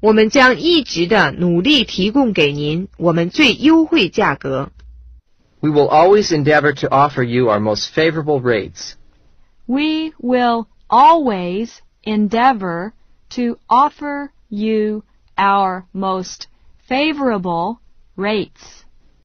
我们将一直的努力提供给您我们最优惠价格。We will always endeavor to offer you our most favorable rates. We will always endeavor to offer you our most favorable rates.